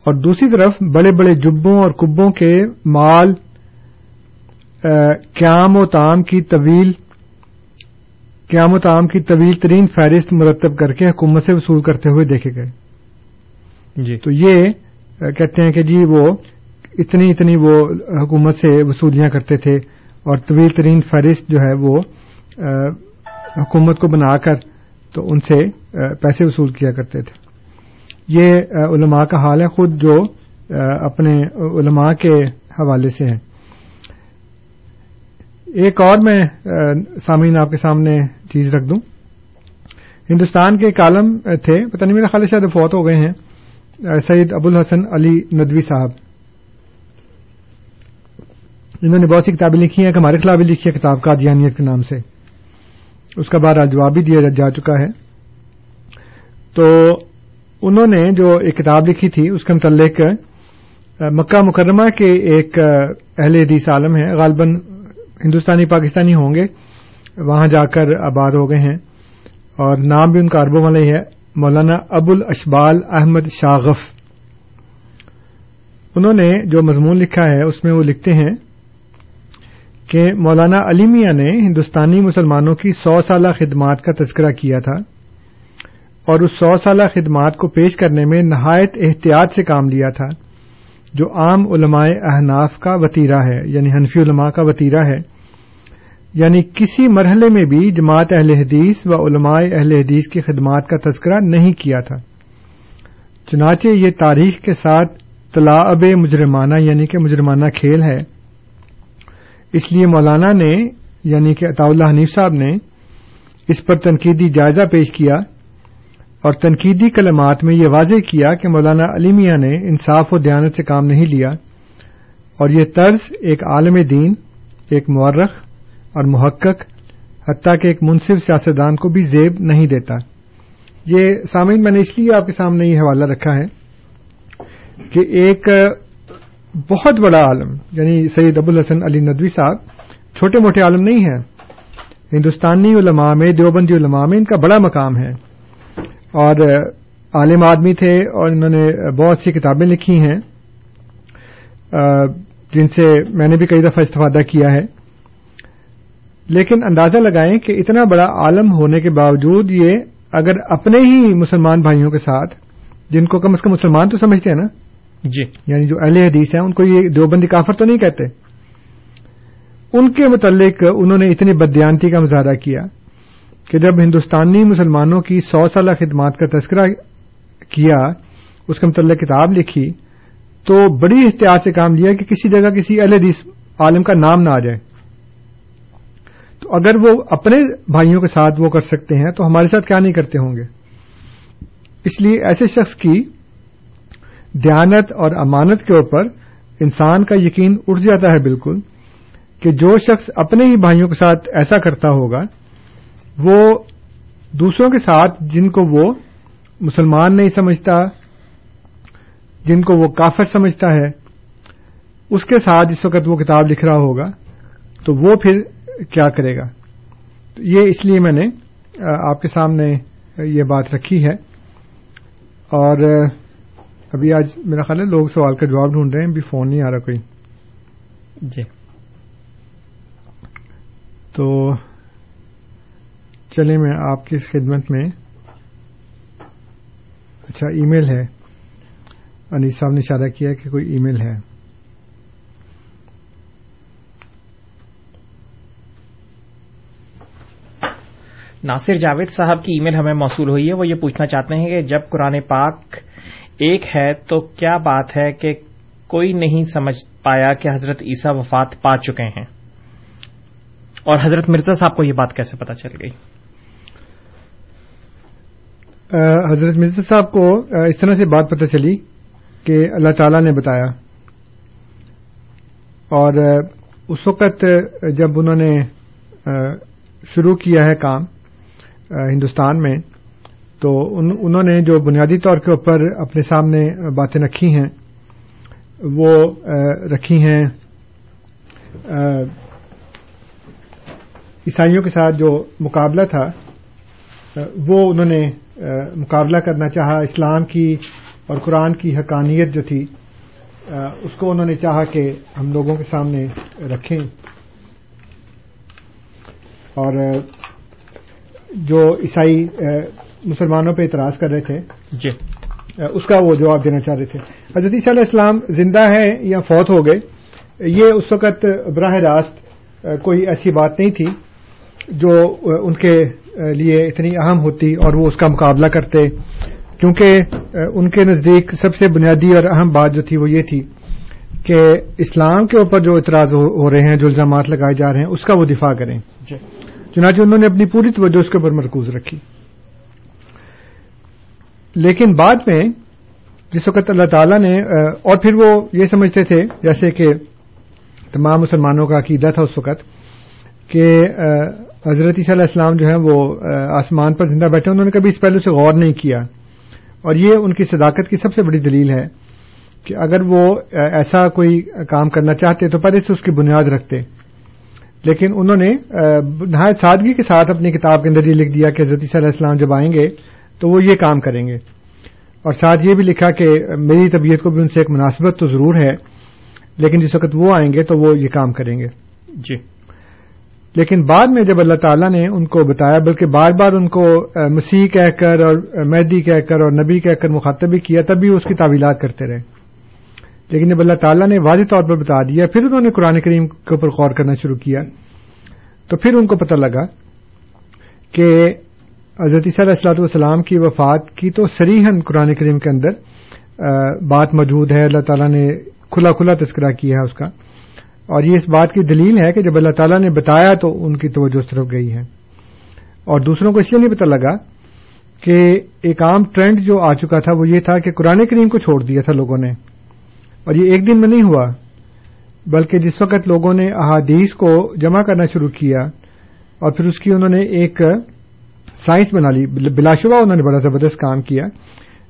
اور دوسری طرف بڑے بڑے جبوں اور کبوں کے مال قیام و تام کی طویل قیام و تام کی طویل ترین فہرست مرتب کر کے حکومت سے وصول کرتے ہوئے دیکھے گئے۔
جی۔
تو یہ کہتے ہیں کہ جی وہ اتنی اتنی وہ حکومت سے وصولیاں کرتے تھے اور طویل ترین فہرست جو ہے وہ حکومت کو بنا کر تو ان سے پیسے وصول کیا کرتے تھے۔ یہ علماء کا حال ہے، خود جو اپنے علماء کے حوالے سے ہیں۔ ایک اور میں سامعین آپ کے سامنے چیز رکھ دوں۔ ہندوستان کے کالم تھے، پتہ نہیں میرا خیال شاید فوت ہو گئے ہیں سید ابو الحسن علی ندوی صاحب۔ انہوں نے بہت سی کتابیں لکھی ہیں ہمارے خلاف بھی لکھی ہے، کتاب کا دیانیت کے نام سے۔ اس کا بارہ جواب بھی دیا جا چکا ہے۔ تو انہوں نے جو ایک کتاب لکھی تھی، اس کے متعلق مکہ مکرمہ کے ایک اہل حدیث عالم ہیں، غالباً ہندوستانی، پاکستانی ہوں گے۔ وہاں جا کر آباد ہو گئے ہیں۔ اور نام بھی ان کا عربوں والا ہی ہے، مولانا ابو الاشبال احمد شاغف انہوں نے جو مضمون لکھا ہے، اس میں وہ لکھتے ہیں کہ مولانا علی میاں نے ہندوستانی مسلمانوں کی سو سالہ خدمات کا تذکرہ کیا تھا اور اس سو سالہ خدمات کو پیش کرنے میں نہایت احتیاط سے کام لیا تھا، جو عام علماء احناف کا وطیرہ ہے یعنی حنفی علماء کا وطیرہ ہے۔ یعنی کسی مرحلے میں بھی جماعت اہل حدیث و علماء اہل حدیث کی خدمات کا تذکرہ نہیں کیا تھا۔ چنانچہ یہ تاریخ کے ساتھ طلاب مجرمانہ یعنی کہ مجرمانہ کھیل ہے۔ اس لیے مولانا نے یعنی کہ عطا اللہ حنیف صاحب نے، اس پر تنقیدی جائزہ پیش کیا اور تنقیدی کلمات میں یہ واضح کیا کہ مولانا علی میاں نے انصاف و دیانت سے کام نہیں لیا اور یہ طرز ایک عالم دین، ایک مورخ اور محقق، حتیٰ کہ ایک منصف سیاستدان کو بھی زیب نہیں دیتا۔ یہ سامعین، میں نے اس لیے آپ کے سامنے یہ حوالہ رکھا ہے کہ ایک بہت بڑا عالم یعنی سید ابو الحسن علی ندوی صاحب، چھوٹے موٹے عالم نہیں ہیں۔ ہندوستانی علماء میں، دیوبندی علماء میں ان کا بڑا مقام ہے۔ اور عالم آدمی تھے اور انہوں نے بہت سی کتابیں لکھی ہیں۔ جن سے میں نے بھی کئی دفعہ استفادہ کیا ہے۔ لیکن اندازہ لگائیں کہ اتنا بڑا عالم ہونے کے باوجود یہ اگر اپنے ہی مسلمان بھائیوں کے ساتھ، جن کو کم از کم مسلمان تو سمجھتے ہیں نا
جی۔
یعنی جو اہل حدیث ہیں، ان کو یہ دیوبندی کافر تو نہیں کہتے؟ ان کے متعلق انہوں نے اتنی بدیانتی کا مظاہرہ کیا کہ جب ہندوستانی مسلمانوں کی سو سالہ خدمات کا تذکرہ کیا، اس کے متعلق کتاب لکھی، تو بڑی احتیاط سے کام لیا کہ کسی جگہ کسی اہل حدیث عالم کا نام نہ آ جائے۔ تو اگر وہ اپنے بھائیوں کے ساتھ وہ کر سکتے ہیں، تو ہمارے ساتھ کیا نہیں کرتے ہوں گے؟ اس لیے ایسے شخص کی دیانت اور امانت کے اوپر انسان کا یقین اٹھ جاتا ہے بالکل کہ جو شخص اپنے ہی بھائیوں کے ساتھ ایسا کرتا ہوگا، وہ دوسروں کے ساتھ جن کو وہ مسلمان نہیں سمجھتا، جن کو وہ کافر سمجھتا ہے، اس کے ساتھ جس وقت وہ کتاب لکھ رہا ہوگا، تو وہ پھر کیا کرے گا؟ تو یہ اس لیے میں نے آپ کے سامنے یہ بات رکھی ہے۔ اور ابھی آج میرا خیال ہے لوگ سوال کا جواب ڈھونڈ رہے ہیں ابھی فون نہیں آ رہا کوئی۔
جی۔
تو چلے میں آپ کی خدمت میں۔ اچھا ای میل ہے۔ انیس صاحب نے اشارہ کیا کہ کوئی ای میل ہے۔
ناصر جاوید صاحب کی ای میل ہمیں موصول ہوئی ہے۔ وہ یہ پوچھنا چاہتے ہیں کہ جب قرآن پاک ایک ہے تو کیا بات ہے کہ کوئی نہیں سمجھ پایا کہ حضرت عیسیٰ وفات پا چکے ہیں؟ اور حضرت مرزا صاحب کو یہ بات کیسے پتا چل گئی؟
حضرت مرزا صاحب کو اس طرح سے بات پتہ چلی کہ اللہ تعالی نے بتایا۔ اور اس وقت جب انہوں نے شروع کیا ہے کام ہندوستان میں تو انہوں نے جو بنیادی طور کے اوپر اپنے سامنے باتیں رکھی ہیں، وہ رکھی ہیں عیسائیوں کے ساتھ جو مقابلہ تھا وہ انہوں نے مقابلہ کرنا چاہا، اسلام کی اور قرآن کی حقانیت جو تھی اس کو انہوں نے چاہا کہ ہم لوگوں کے سامنے رکھیں۔ اور جو عیسائی مسلمانوں پہ اعتراض کر رہے تھے۔
جی۔
اس کا وہ جواب دینا چاہ رہے تھے۔ حضرت عیسیٰ علیہ السلام زندہ ہیں یا فوت ہو گئے یہ اس وقت براہ راست کوئی ایسی بات نہیں تھی جو ان کے لیے اتنی اہم ہوتی اور وہ اس کا مقابلہ کرتے۔ کیونکہ ان کے نزدیک سب سے بنیادی اور اہم بات جو تھی وہ یہ تھی کہ اسلام کے اوپر جو اعتراض ہو رہے ہیں جو الزامات لگائے جا رہے ہیں اس کا وہ دفاع کریں۔
جی۔
چنانچہ انہوں نے اپنی پوری توجہ اس کے اوپر مرکوز رکھی۔ لیکن بعد میں جس وقت اللہ تعالی نے اور پھر وہ یہ سمجھتے تھے، جیسے کہ تمام مسلمانوں کا عقیدہ تھا اس وقت، کہ حضرت علیہ السلام جو ہے وہ آسمان پر زندہ بیٹھے، انہوں نے کبھی اس پہلو سے غور نہیں کیا۔ اور یہ ان کی صداقت کی سب سے بڑی دلیل ہے کہ اگر وہ ایسا کوئی کام کرنا چاہتے تو پہلے سے اس کی بنیاد رکھتے۔ لیکن انہوں نے نہایت سادگی کے ساتھ اپنی کتاب کے اندر یہ لکھ دیا کہ حضرت علیہ السلام جب آئیں گے تو وہ یہ کام کریں گے۔ اور ساتھ یہ بھی لکھا کہ میری طبیعت کو بھی ان سے ایک مناسبت تو ضرور ہے لیکن جس وقت وہ آئیں گے تو وہ یہ کام کریں گے۔
جی۔
لیکن بعد میں جب اللہ تعالیٰ نے ان کو بتایا بلکہ بار بار ان کو مسیح کہہ کر اور مہدی کہہ کر اور نبی کہہ کر مخاطب بھی کیا تب بھی اس کی تعویلات کرتے رہے۔ لیکن جب اللہ تعالیٰ نے واضح طور پر بتا دیا پھر انہوں نے قرآن کریم کے اوپر غور کرنا شروع کیا۔ تو پھر ان کو پتہ لگا کہ حضرت علیہ السلاۃ والسلام کی وفات کی تو سریحن قرآن کریم کے اندر بات موجود ہے، اللہ تعالیٰ نے کھلا کھلا تذکرہ کیا ہے اس کا۔ اور یہ اس بات کی دلیل ہے کہ جب اللہ تعالیٰ نے بتایا تو ان کی توجہ اس طرف گئی ہے۔ اور دوسروں کو اس لیے نہیں پتہ لگا کہ ایک عام ٹرینڈ جو آ چکا تھا وہ یہ تھا کہ قرآن کریم کو چھوڑ دیا تھا لوگوں نے۔ اور یہ ایک دن میں نہیں ہوا، بلکہ جس وقت لوگوں نے احادیث کو جمع کرنا شروع کیا اور پھر اس کی انہوں نے ایک سائنس بنا لی بلا شبہ انہوں نے بڑا زبردست کام کیا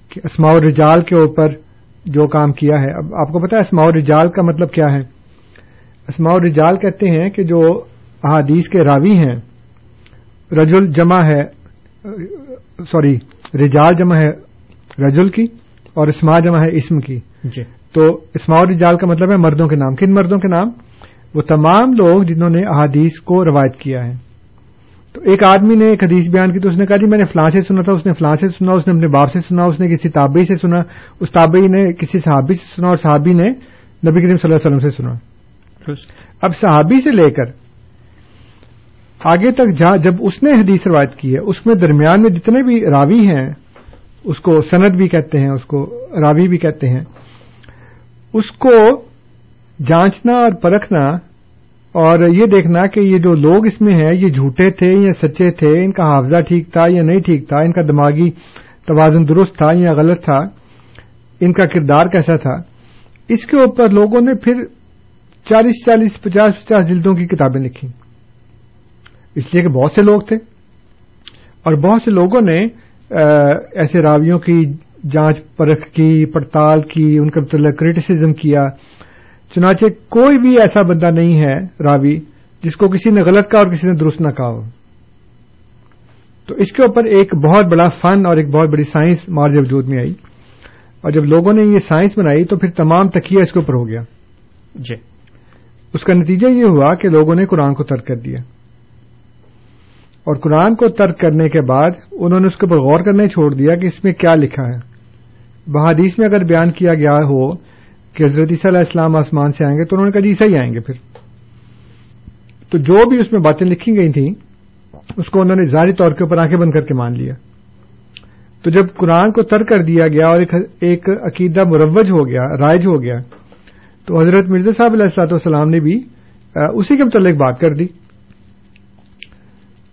کہ اسماع الرجال کے اوپر جو کام کیا ہے۔ اب آپ کو پتا ہے اسماع الرجال کا مطلب کیا ہے؟ اسماع الرجال کہتے ہیں کہ جو احادیث کے راوی ہیں رجل جمع ہے سوری رجال جمع ہے رجل کی اور اسماع جمع ہے اسم کی۔
جی۔
تو اسماع الرجال کا مطلب ہے مردوں کے نام۔ کن مردوں کے نام؟ وہ تمام لوگ جنہوں نے احادیث کو روایت کیا ہے۔ تو ایک آدمی نے ایک حدیث بیان کی تو اس نے کہا جی میں نے فلاں سے سنا تھا اس نے فلاں سے سنا اس نے اپنے باپ سے سنا اس نے کسی تابعی سے سنا اس تابعی نے کسی صحابی سے سنا اور صحابی نے نبی کریم صلی اللہ علیہ وسلم سے سنا۔ اب صحابی سے لے کر آگے تک جہاں جب اس نے حدیث روایت کی ہے اس میں درمیان میں جتنے بھی راوی ہیں اس کو سند بھی کہتے ہیں اس کو راوی بھی کہتے ہیں اس کو جانچنا اور پرکھنا اور یہ دیکھنا کہ یہ جو لوگ اس میں ہیں، یہ جھوٹے تھے یا سچے تھے، ان کا حافظہ ٹھیک تھا یا نہیں ٹھیک تھا، ان کا دماغی توازن درست تھا یا غلط تھا، ان کا کردار کیسا تھا، اس کے اوپر لوگوں نے پھر چالیس چالیس، پچاس پچاس جلدوں کی کتابیں لکھی اس لیے کہ بہت سے لوگ تھے۔ اور بہت سے لوگوں نے ایسے راویوں کی جانچ پرکھ کی، پڑتال کی، ان کا متعلق کریٹیسزم کیا۔ چنانچہ کوئی بھی ایسا بندہ نہیں ہے راوی جس کو کسی نے غلط کہا اور کسی نے درست نہ کہا ہو۔ تو اس کے اوپر ایک بہت بڑا فن اور ایک بہت بڑی سائنس مارج وجود میں آئی۔ اور جب لوگوں نے یہ سائنس بنائی تو پھر تمام تکیہ اس کے اوپر ہو گیا۔
جی۔
اس کا نتیجہ یہ ہوا کہ لوگوں نے قرآن کو ترک کر دیا۔ اور قرآن کو ترک کرنے کے بعد انہوں نے اس کے اوپر غور کرنا چھوڑ دیا کہ اس میں کیا لکھا ہے۔ بحادیث میں اگر بیان کیا گیا ہو کہ حضرت عیسیٰ علیہ السلام آسمان سے آئیں گے تو انہوں نے کہا جی عیسیٰ ہی آئیں گے پھر۔ تو جو بھی اس میں باتیں لکھی گئی تھیں، اس کو انہوں نے ظاہری طور کے اوپر آنکھیں بند کر کے مان لیا۔ تو جب قرآن کو ترک کر دیا گیا اور ایک عقیدہ مروج ہو گیا، رائج ہو گیا، تو حضرت مرزا صاحب علیہ السلاط والسلام نے بھی اسی کے متعلق بات کر دی۔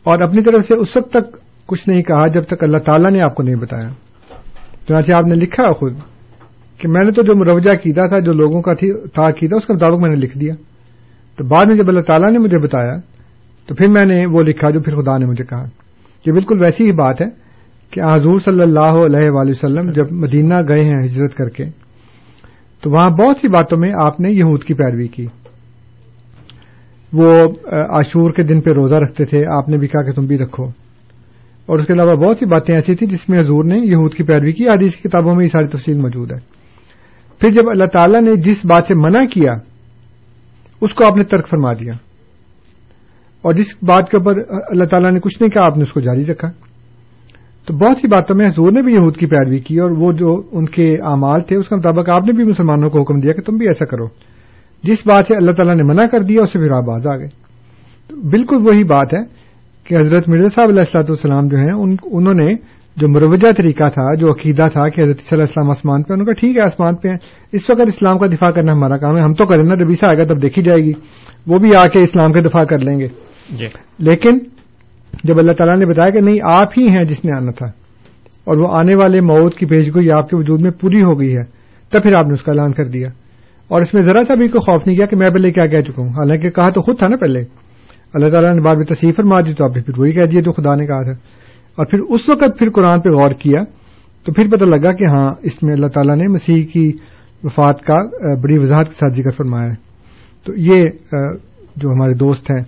اور اپنی طرف سے اس وقت تک کچھ نہیں کہا جب تک اللہ تعالیٰ نے آپ کو نہیں بتایا۔ چنانچہ آپ نے لکھا خود۔ کہ میں نے تو جو مروجہ کیتا تھا، جو لوگوں کا تھا کیتا، اس کے مطابق میں نے لکھ دیا۔ تو بعد میں جب اللہ تعالیٰ نے مجھے بتایا، تو پھر میں نے وہ لکھا جو پھر خدا نے مجھے کہا۔ یہ بالکل ویسی ہی بات ہے کہ حضور صلی اللہ علیہ وآلہ وسلم جب مدینہ گئے ہیں ہجرت کر کے، تو وہاں بہت سی باتوں میں آپ نے یہود کی پیروی کی۔ وہ عاشور کے دن پہ روزہ رکھتے تھے، آپ نے بھی کہا کہ تم بھی رکھو۔ اور اس کے علاوہ بہت سی باتیں ایسی تھیں جس میں حضور نے یہود کی پیروی کی۔ حدیث کی کتابوں میں یہ ساری تفصیل موجود ہے۔ پھر جب اللہ تعالیٰ نے جس بات سے منع کیا، اس کو آپ نے ترک فرما دیا۔ اور جس بات کے اوپر اللہ تعالیٰ نے کچھ نہیں کہا، آپ نے اس کو جاری رکھا۔ تو بہت سی باتوں میں حضور نے بھی یہود کی پیروی کی اور وہ جو ان کے اعمال تھے، اس کے مطابق آپ نے بھی مسلمانوں کو حکم دیا کہ تم بھی ایسا کرو۔ جس بات سے اللہ تعالیٰ نے منع کر دیا اسے پھر آپ باز آ گئے۔ بالکل وہی بات ہے کہ حضرت مرزا صاحب علیہ السلاۃ والسلام جو ہیں انہوں نے جو مروجہ طریقہ تھا جو عقیدہ تھا کہ حضرت صلی اللہ اسلام آسمان پہ ان کا ٹھیک ہے آسمان پہ ہیں۔ اس وقت اسلام کا دفاع کرنا ہمارا کام ہے ہم تو کریں نا جب عیسا آئے گا تب دیکھی جائے گی۔ وہ بھی آ کے اسلام کا دفاع کر لیں گے۔
جی۔
لیکن جب اللہ تعالیٰ نے بتایا کہ نہیں آپ ہی ہیں جس نے آنا تھا اور وہ آنے والے موت کی پیشگوئی آپ کے وجود میں پوری ہو گئی ہے تب پھر آپ نے اس کا اعلان کر دیا۔ اور اس میں ذرا سا بھی کوئی خوف نہیں کیا کہ میں پہلے کیا کہہ چکا ہوں۔ حالانکہ کہا تو خود تھا نا پہلے۔ اللہ تعالیٰ نے بعد میں تصیف فرما دی تو آپ نے پھر وہی کہہ دیا جو خدا نے کہا تھا۔ اور پھر اس وقت پھر قرآن پہ غور کیا تو پھر پتہ لگا کہ ہاں اس میں اللہ تعالیٰ نے مسیح کی وفات کا بڑی وضاحت کے ساتھ ذکر فرمایا ہے۔ تو یہ جو ہمارے دوست ہیں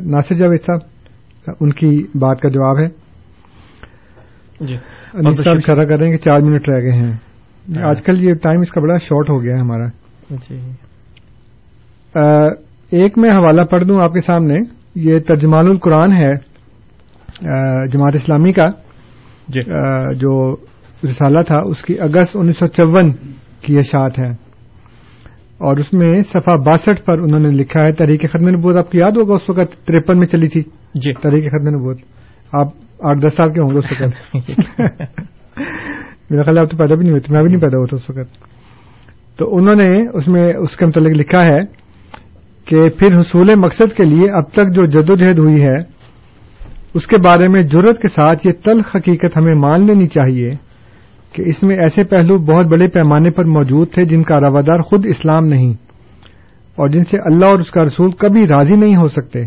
ناصر جاوید صاحب ان کی بات کا جواب ہے۔
جی۔
صاحب اشارہ کر رہے ہیں کہ چار منٹ رہ گئے ہیں۔ آج کل یہ ٹائم اس کا بڑا شارٹ ہو گیا ہے ہمارا۔
جی۔
ایک میں حوالہ پڑھ دوں آپ کے سامنے۔ یہ ترجمان القرآن ہے۔ جماعت اسلامی کا
جی۔
جو رسالہ تھا اس کی اگست انیس سو چون کی اشاعت ہے۔ اور اس میں صفحہ باسٹھ پر انہوں نے لکھا ہے تحریک ختم نبوت آپ کو یاد ہوگا اس وقت ترپن میں چلی تھی۔
جی۔
تحریک ختم نبوت۔ آپ آٹھ دس سال کے ہوں گے اس وقت۔ میرا خیال آپ تو پیدا بھی نہیں ہوتی میں بھی نہیں پیدا ہوتا اس وقت۔ تو انہوں نے اس میں اس کے متعلق لکھا ہے کہ پھر حصول مقصد کے لیے اب تک جو جدوجہد ہوئی ہے اس کے بارے میں جرت کے ساتھ یہ تلخ حقیقت ہمیں مان لینی چاہیے کہ اس میں ایسے پہلو بہت بڑے پیمانے پر موجود تھے جن کا روادار خود اسلام نہیں اور جن سے اللہ اور اس کا رسول کبھی راضی نہیں ہو سکتے۔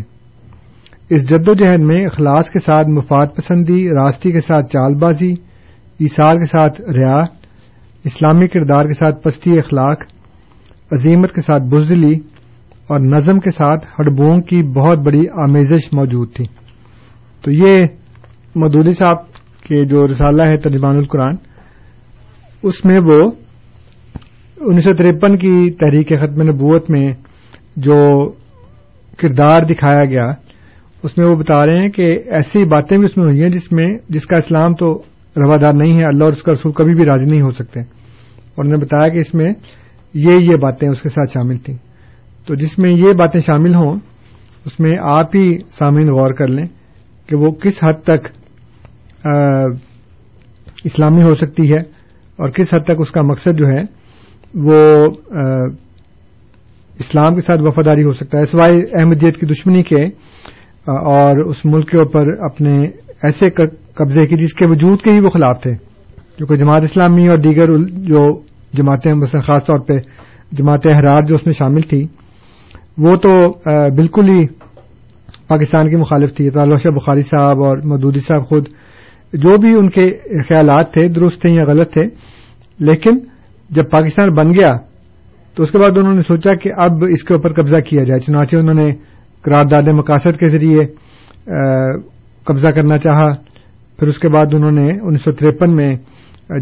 اس جد و جہد میں اخلاص کے ساتھ مفاد پسندی، راستی کے ساتھ چال بازی ایسار کے ساتھ ریا، اسلامی کردار کے ساتھ پستی اخلاق، عظیمت کے ساتھ بزدلی اور نظم کے ساتھ ہڈبوں کی بہت بڑی آمیزش موجود تھی۔ تو یہ مدودی صاحب کے جو رسالہ ہے ترجمان القرآن، اس میں وہ انیس سو ترپن کی تحریک ختم نبوت میں جو کردار دکھایا گیا، اس میں وہ بتا رہے ہیں کہ ایسی باتیں بھی اس میں ہوئی ہیں جس میں، جس کا اسلام تو روادار نہیں ہے، اللہ اور اس کا رسول کبھی بھی راضی نہیں ہو سکتے۔ اور انہوں نے بتایا کہ اس میں یہ یہ باتیں اس کے ساتھ شامل تھیں۔ تو جس میں یہ باتیں شامل ہوں، اس میں آپ ہی سامعین غور کر لیں۔ کہ وہ کس حد تک اسلامی ہو سکتی ہے اور کس حد تک اس کا مقصد جو ہے وہ اسلام کے ساتھ وفاداری ہو سکتا ہے۔ سوائے احمدیت کی دشمنی کے اور اس ملک کے اوپر اپنے ایسے قبضے کی جس کے وجود کے ہی وہ خلاف تھے۔ کیونکہ جماعت اسلامی اور دیگر جو جماعتیں مثلا خاص طور پہ جماعت احرار جو اس میں شامل تھی، وہ تو بالکل ہی پاکستان کی مخالف تھی تعلق بخاری صاحب اور مدودی صاحب خود جو بھی ان کے خیالات تھے، درست تھے یا غلط تھے، لیکن جب پاکستان بن گیا تو اس کے بعد انہوں نے سوچا کہ اب اس کے اوپر قبضہ کیا جائے، چنانچہ انہوں نے قرارداد مقاصد کے ذریعے قبضہ کرنا چاہا۔ پھر اس کے بعد انہوں نے انیس سو ترپن میں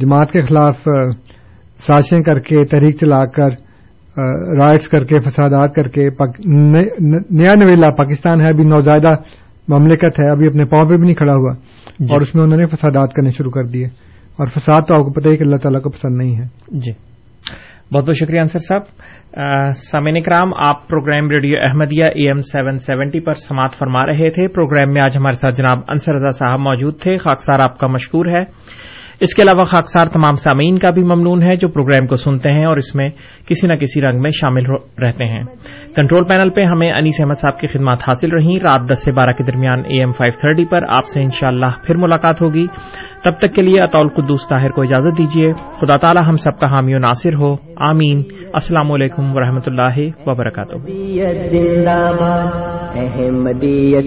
جماعت کے خلاف سازشیں کر کے تحریک چلا کر رائٹس کر کے فسادات کر کے نیا نویلا پاکستان ہے ابھی نوزائیدہ مملکت ہے ابھی اپنے پاؤں پہ بھی نہیں کھڑا ہوا
جی۔
اور اس میں انہوں نے فسادات کرنے شروع کر دیے اور فساد تو آپ کو پتہ ہی کہ اللہ تعالیٰ کو پسند نہیں ہے۔
جی۔ بہت بہت شکریہ انصر صاحب۔ سامعین کرام آپ program radio Ahmadiyya A M seven seventy پر سماعت فرما رہے تھے۔ پروگرام میں آج ہمارے ساتھ جناب انصر رضا صاحب موجود تھے۔ خاکسار آپ کا مشکور ہے۔ اس کے علاوہ خاکسار تمام سامعین کا بھی ممنون ہے جو پروگرام کو سنتے ہیں اور اس میں کسی نہ کسی رنگ میں شامل رہتے ہیں۔ کنٹرول پینل پہ ہمیں انیس احمد صاحب کی خدمات حاصل رہیں رات دس سے بارہ کے درمیان اے ایم فائیو تھرٹی پر آپ سے انشاءاللہ پھر ملاقات ہوگی۔ تب تک کے لیے اطول قدوس طاہر کو اجازت دیجیے۔ خدا تعالی ہم سب کا حامی و ناصر ہو۔ آمین۔ السلام علیکم ورحمۃ اللہ وبرکاتہ۔